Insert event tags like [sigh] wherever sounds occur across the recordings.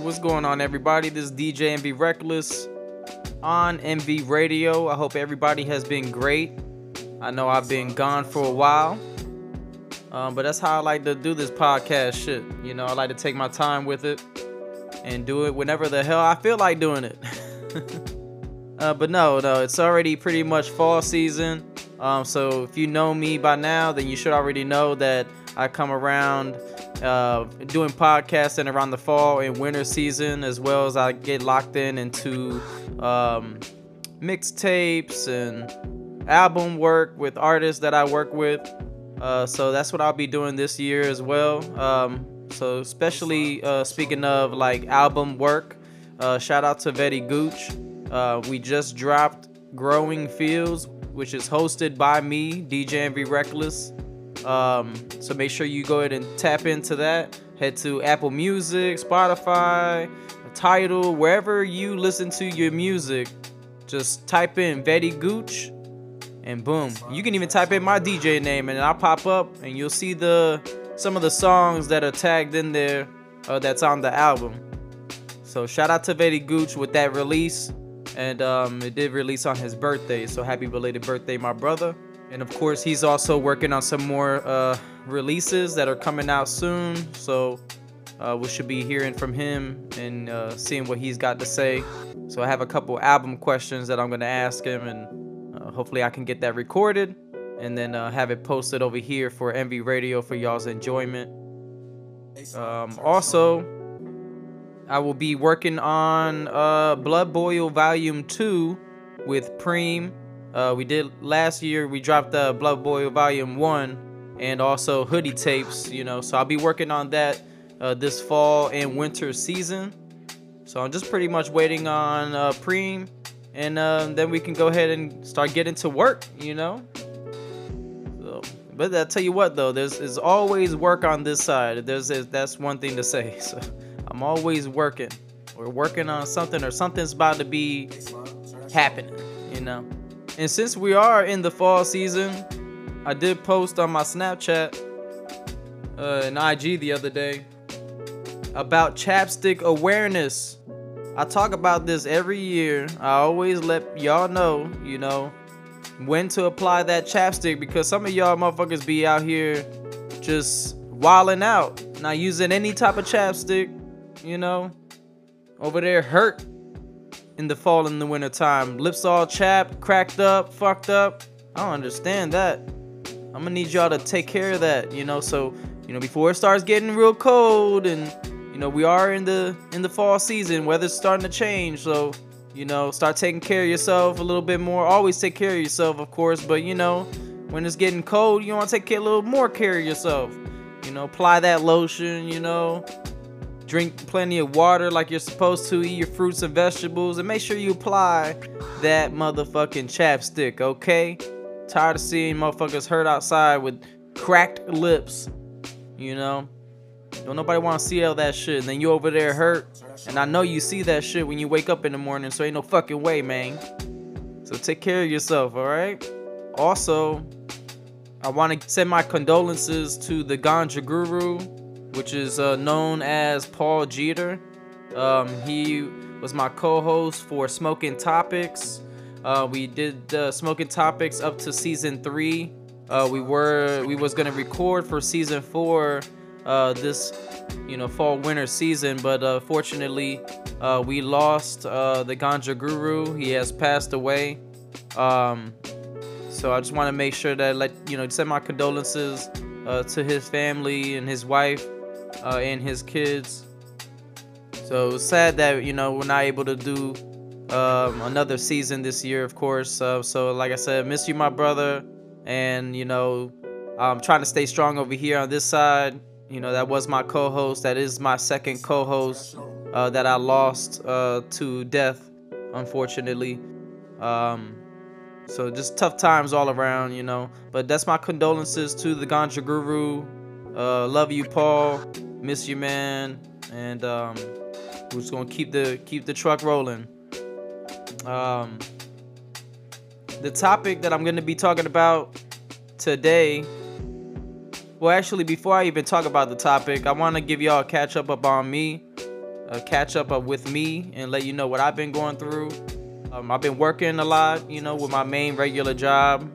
What's going on, everybody? This is DJ NV Reckless on NV Radio. I hope everybody has been great. I know I've been gone for a while, um, but that's how I like to do this podcast shit. You know, I like to take my time with it and do it whenever the hell I feel like doing it. [laughs] uh, but no, no, it's already pretty much fall season. Um, so if you know me by now, then you should already know that I come around uh, doing podcasting around the fall and winter season, as well as I get locked in into um, mixtapes and album work with artists that I work with. Uh, so that's what I'll be doing this year as well. Um, so especially uh, speaking of like album work, uh, shout out to Vetty Gooch. Uh, we just dropped Growing Fields, which is hosted by me, DJ NV Reckless. Um, so make sure you go ahead and tap into that. Head to Apple Music, Spotify, Tidal, wherever you listen to your music. Just type in Vetty Gooch, and boom, you can even type in my DJ name, and I'll pop up, and you'll see the some of the songs that are tagged in there uh, that's on the album. So shout out to Vetty Gooch with that release, and um, it did release on his birthday. So happy belated birthday, my brother. And of course, he's also working on some more uh, releases that are coming out soon. So uh, we should be hearing from him and uh, seeing what he's got to say. So I have a couple album questions that I'm going to ask him, and uh, hopefully I can get that recorded and then uh, have it posted over here for NV Radio for y'all's enjoyment. Um, also, I will be working on uh, Blood Boil Volume 2 with Preem uh, we did last year. We dropped the Blood Boil Volume One, and also hoodie tapes. You know, so I'll be working on that uh, this fall and winter season. So I'm just pretty much waiting on uh, Preem, and uh, then we can go ahead and start getting to work. You know. So, but I tell you what though, there's, there's always work on this side. There's, there's that's one thing to say. [laughs] So I'm always working. We're working on something, or something's about to be happening. You know. And since we are in the fall season, I did post on my Snapchat uh, and IG the other day about chapstick awareness. I talk about this every year. I always let y'all know, you know, when to apply that chapstick because some of y'all motherfuckers be out here just wilding out, not using any type of chapstick, you know, over there hurt in the fall and the winter time. Lips all chapped, cracked up, fucked up. I don't understand that. I'm gonna need y'all to take care of that, you know, so you know before it starts getting real cold and you know we are in the in the fall season, weather's starting to change, so you know, start taking care of yourself a little bit more. Always take care of yourself, of course, but you know, when it's getting cold, you want to take a little more care of yourself. You know, apply that lotion, you know, drink plenty of water like you're supposed to, eat your fruits and vegetables, and make sure you apply that motherfucking chapstick, okay? Tired of seeing motherfuckers hurt outside with cracked lips, you know? Don't nobody want to see all that shit, and then you over there hurt, and I know you see that shit when you wake up in the morning, so ain't no fucking way, man. So take care of yourself, alright? Also, I want to send my condolences to the Ganja Guru which is uh, known as Paul Jeter. Um, he was my co-host for Smoking Topics. Uh, we did uh, Smoking Topics up to season three. Uh, we were we was gonna record for season four uh, this you know fall winter season, but uh, fortunately we lost the Ganja Guru. He has passed away. Um, so I just want to make sure that let you know send my condolences uh, to his family and his wife uh, and his kids. So sad that you know we're not able to do um, another season this year, of course. Uh, so like I said, miss you, my brother, and you know I'm trying to stay strong over here on this side. You know that was my co-host. That is my second co-host uh, that I lost uh, to death, unfortunately. Um, so just tough times all around, you know. But that's my condolences to the Ganja Guru. Uh, love you, Paul. Miss you, man. And um, we're just gonna keep the keep the truck rolling. Um, the topic that I'm gonna be talking about today. Well, actually, before I even talk about the topic, I want to give y'all a catch up up on me. a catch up with me and let you know what I've been going through. Um, I've been working a lot, you know, with my main regular job.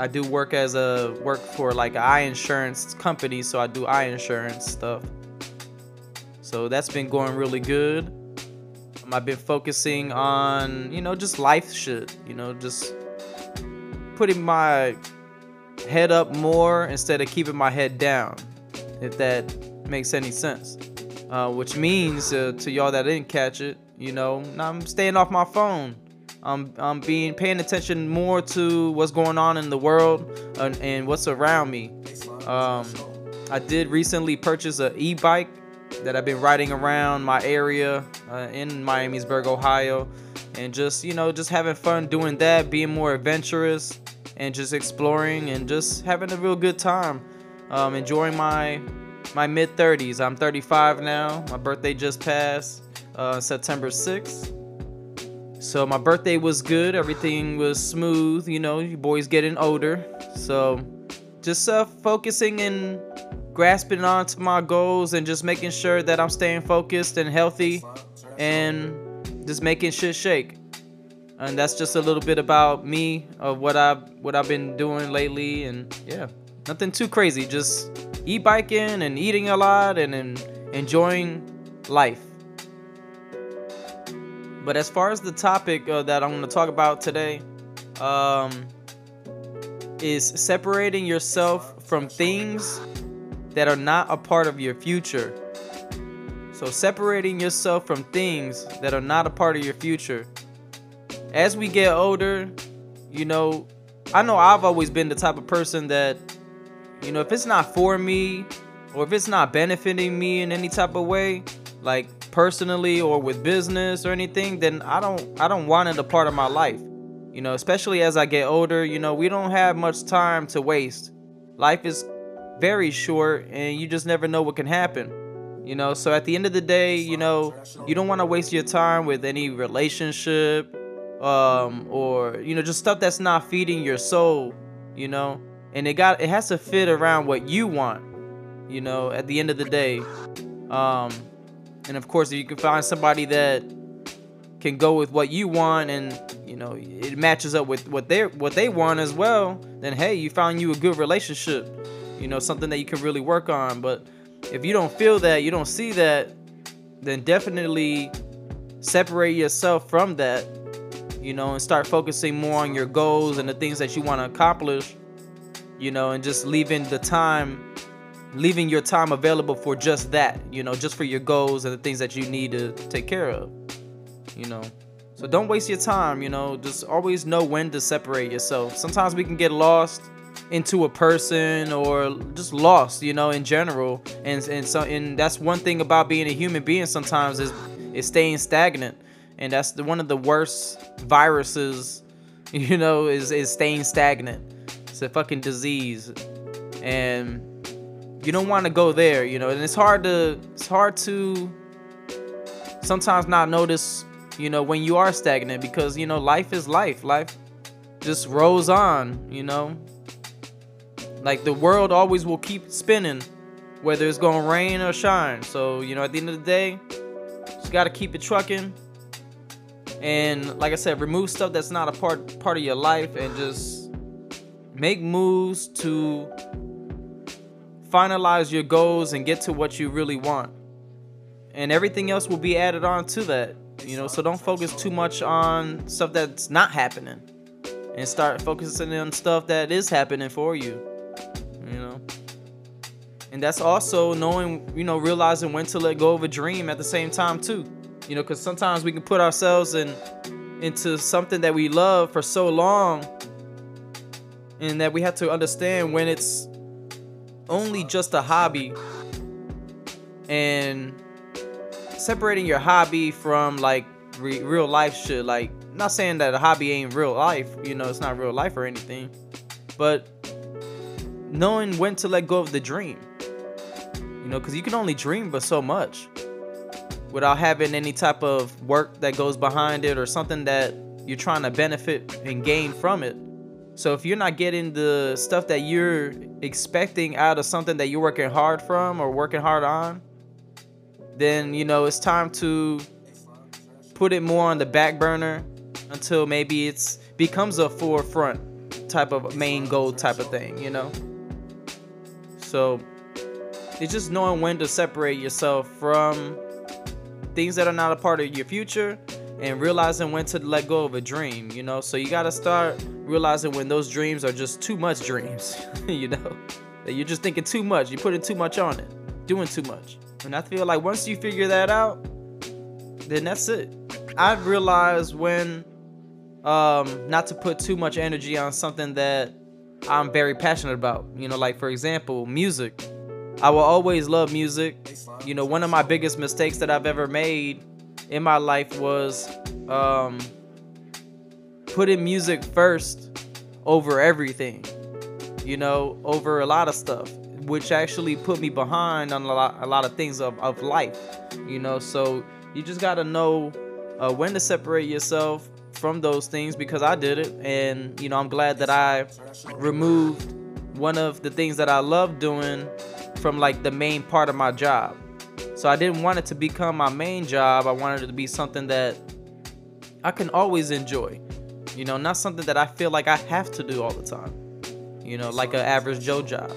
I do work as a work for like an eye insurance company, so I do eye insurance stuff. So that's been going really good. Um, I've been focusing on, you know, just life shit, you know, just putting my head up more instead of keeping my head down, if that makes any sense. Uh, which means uh, to y'all that didn't catch it, you know, I'm staying off my phone. I'm, I'm being paying attention more to what's going on in the world and, and what's around me. Um, I did recently purchase an e-bike that I've been riding around my area uh, in Miamisburg, Ohio, and just you know just having fun doing that, being more adventurous, and just exploring and just having a real good time, um, enjoying my my mid 30s. I'm 35 now. My birthday just passed uh, September 6th. So my birthday was good. Everything was smooth. You know, you boys getting older. So just uh, focusing and grasping on to my goals and just making sure that I'm staying focused and healthy and just making shit shake. And that's just a little bit about me of what I've what I've been doing lately and yeah, nothing too crazy. Just e-biking and eating a lot and, and enjoying life. But as far as the topic uh, that I'm going to talk about today, um, is separating yourself from things that are not a part of your future. So, separating yourself from things that are not a part of your future. As we get older, you know, I know I've always been the type of person that, you know, if it's not for me or if it's not benefiting me in any type of way, like personally or with business or anything, then I don't I don't want it a part of my life. You know, especially as I get older, you know, we don't have much time to waste. Life is very short and you just never know what can happen. You know, so at the end of the day, you know, you don't want to waste your time with any relationship um or you know, just stuff that's not feeding your soul, you know. And it got it has to fit around what you want, you know, at the end of the day. Um and of course, if you can find somebody that can go with what you want and you know it matches up with what they what they want as well, then hey, you found you a good relationship. You know, something that you can really work on. But if you don't feel that, you don't see that, then definitely separate yourself from that. You know, and start focusing more on your goals and the things that you want to accomplish. You know, and just leaving the time leaving your time available for just that, you know, just for your goals and the things that you need to take care of, you know. So don't waste your time, you know, just always know when to separate yourself. Sometimes we can get lost into a person or just lost, you know, in general. And and so and that's one thing about being a human being sometimes is is staying stagnant. And that's the, one of the worst viruses, [laughs] you know, is is staying stagnant. It's a fucking disease. And you don't want to go there, you know, and it's hard to it's hard to sometimes not notice, you know, when you are stagnant because you know life is life. Life just rolls on, you know. Like the world always will keep spinning, whether it's gonna rain or shine. So you know, at the end of the day, just gotta keep it trucking. And like I said, remove stuff that's not a part part of your life, and just make moves to finalize your goals and get to what you really want. And everything else will be added on to that. You know, so don't focus too much on stuff that's not happening. And start focusing on stuff that is happening for you. You know. And that's also knowing, you know, realizing when to let go of a dream at the same time too. You know, because sometimes we can put ourselves in into something that we love for so long and that we have to understand when it's only just a hobby. And separating your hobby from like re- real life shit like not saying that a hobby ain't real life you know it's not real life or anything but knowing when to let go of the dream you know because you can only dream but so much without having any type of work that goes behind it or something that you're trying to benefit and gain from it so if you're not getting the stuff that you're expecting out of something that you're working hard from or working hard on, then you know it's time to put it more on the back burner until maybe it's becomes a forefront type of main goal type of thing, you know. So it's just knowing when to separate yourself from things that are not a part of your future and realizing when to let go of a dream, you know. So you got to start realizing when those dreams are just too much dreams, [laughs] you know. That you're just thinking too much, you're putting too much on it, doing too much. And I feel like once you figure that out, then that's it. I've realized when um not to put too much energy on something that I'm very passionate about. You know, like for example, music. I will always love music. You know, one of my biggest mistakes that I've ever made in my life was um, putting music first over everything, you know, over a lot of stuff, which actually put me behind on a lot, a lot of things of, of life, you know. So you just got to know uh, when to separate yourself from those things because I did it. And, you know, I'm glad that I removed one of the things that I love doing from like the main part of my job. So I didn't want it to become my main job. I wanted it to be something that I can always enjoy. You know, not something that I feel like I have to do all the time. You know, like an average Joe job.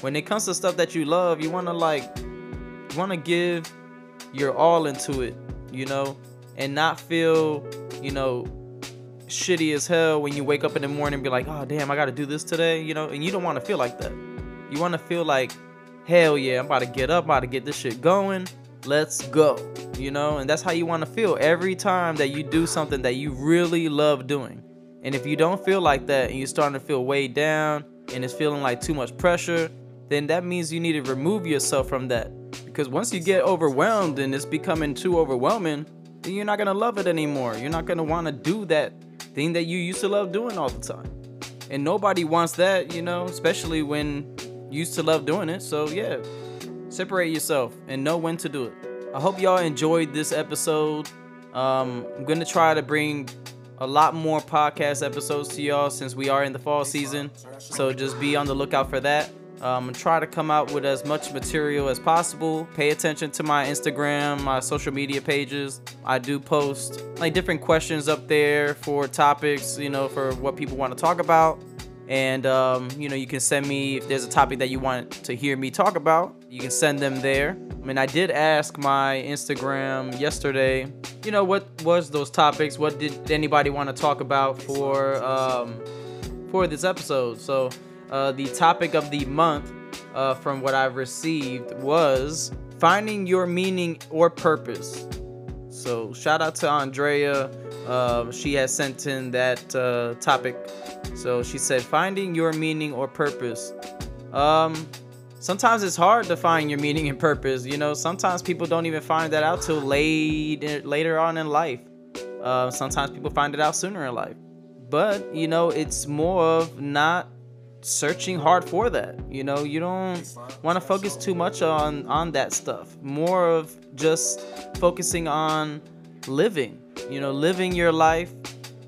When it comes to stuff that you love, you want to like you want to give your all into it, you know, and not feel, you know, shitty as hell when you wake up in the morning and be like, "Oh, damn, I got to do this today," you know, and you don't want to feel like that. You want to feel like hell yeah, I'm about to get up, I'm about to get this shit going. Let's go. You know, and that's how you want to feel every time that you do something that you really love doing. And if you don't feel like that and you're starting to feel weighed down and it's feeling like too much pressure, then that means you need to remove yourself from that. Because once you get overwhelmed and it's becoming too overwhelming, then you're not to love it anymore. You're not want to do that thing that you used to love doing all the time. And nobody wants that, you know, especially when used to love doing it. So yeah, separate yourself and know when to do it. I hope y'all enjoyed this episode. Um, I'm gonna try to bring a lot more podcast episodes to y'all since we are in the fall season. So just be on the lookout for that. Um, try to come out with as much material as possible. Pay attention to my Instagram, my social media pages. I do post like different questions up there for topics, you know, for what people want to talk about and um, you know you can send me if there's a topic that you want to hear me talk about you can send them there. I mean i did ask my instagram yesterday you know what was those topics? What did anybody want to talk about for um, for this episode? So uh, the topic of the month uh, from what i've received was finding your meaning or purpose so shout out to andrea uh, she has sent in that uh, topic so she said, finding your meaning or purpose. Um, sometimes it's hard to find your meaning and purpose. You know, sometimes people don't even find that out till late later on in life. Uh, sometimes people find it out sooner in life. But you know, it's more of not searching hard for that. You know, you don't want to focus too much on on that stuff. More of just focusing on living. You know, living your life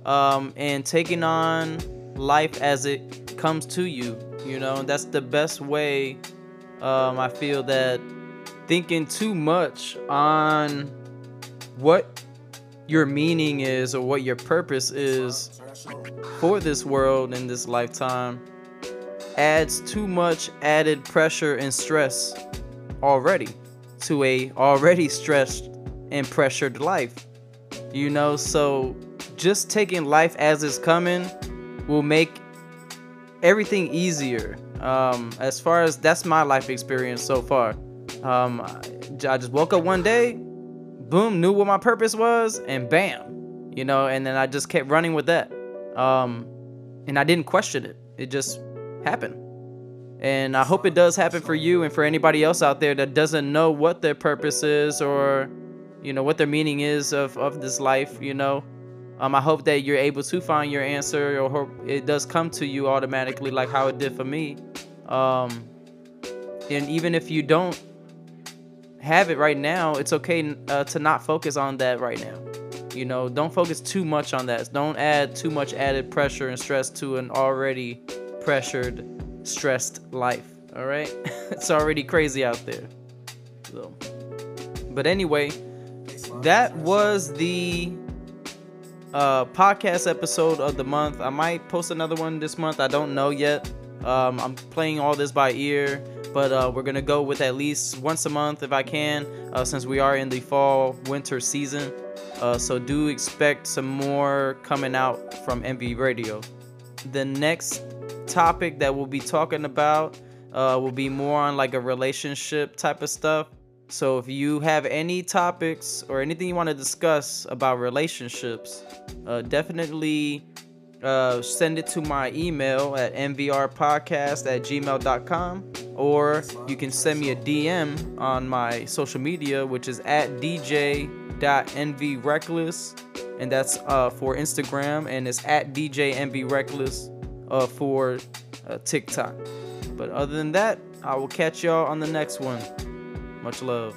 um, and taking on life as it comes to you. You know, that's the best way. Um, I feel that thinking too much on what your meaning is or what your purpose is for this world in this lifetime adds too much added pressure and stress already to a already stressed and pressured life. You know, so just taking life as it's coming will make everything easier. Um, as far as that's my life experience so far. Um, I just woke up one day, boom, knew what my purpose was, and bam, you know, and then I just kept running with that. Um, and I didn't question it. It just happened. And I hope it does happen for you and for anybody else out there that doesn't know what their purpose is or, you know, what their meaning is of, of this life, you know. Um, I hope that you're able to find your answer or hope it does come to you automatically like how it did for me. Um, and even if you don't have it right now, it's okay uh, to not focus on that right now. You know, don't focus too much on that. Don't add too much added pressure and stress to an already pressured, stressed life. All right, [laughs] it's already crazy out there. So, But anyway, that was the uh, podcast episode of the month. I might post another one this month. I don't know yet. Um, I'm playing all this by ear, but uh, we're gonna go with at least once a month if I can, uh, since we are in the fall winter season. Uh, so do expect some more coming out from NV Radio. The next topic that we'll be talking about uh, will be more on like a relationship type of stuff. So if you have any topics or anything you want to discuss about relationships, uh, definitely uh, send it to my email at mvrpodcast at gmail.com or you can send me a DM on my social media, which is at dj.nvreckless, and that's uh, for Instagram, and it's at djnvreckless uh, for uh, TikTok. But other than that, I will catch y'all on the next one. Much love.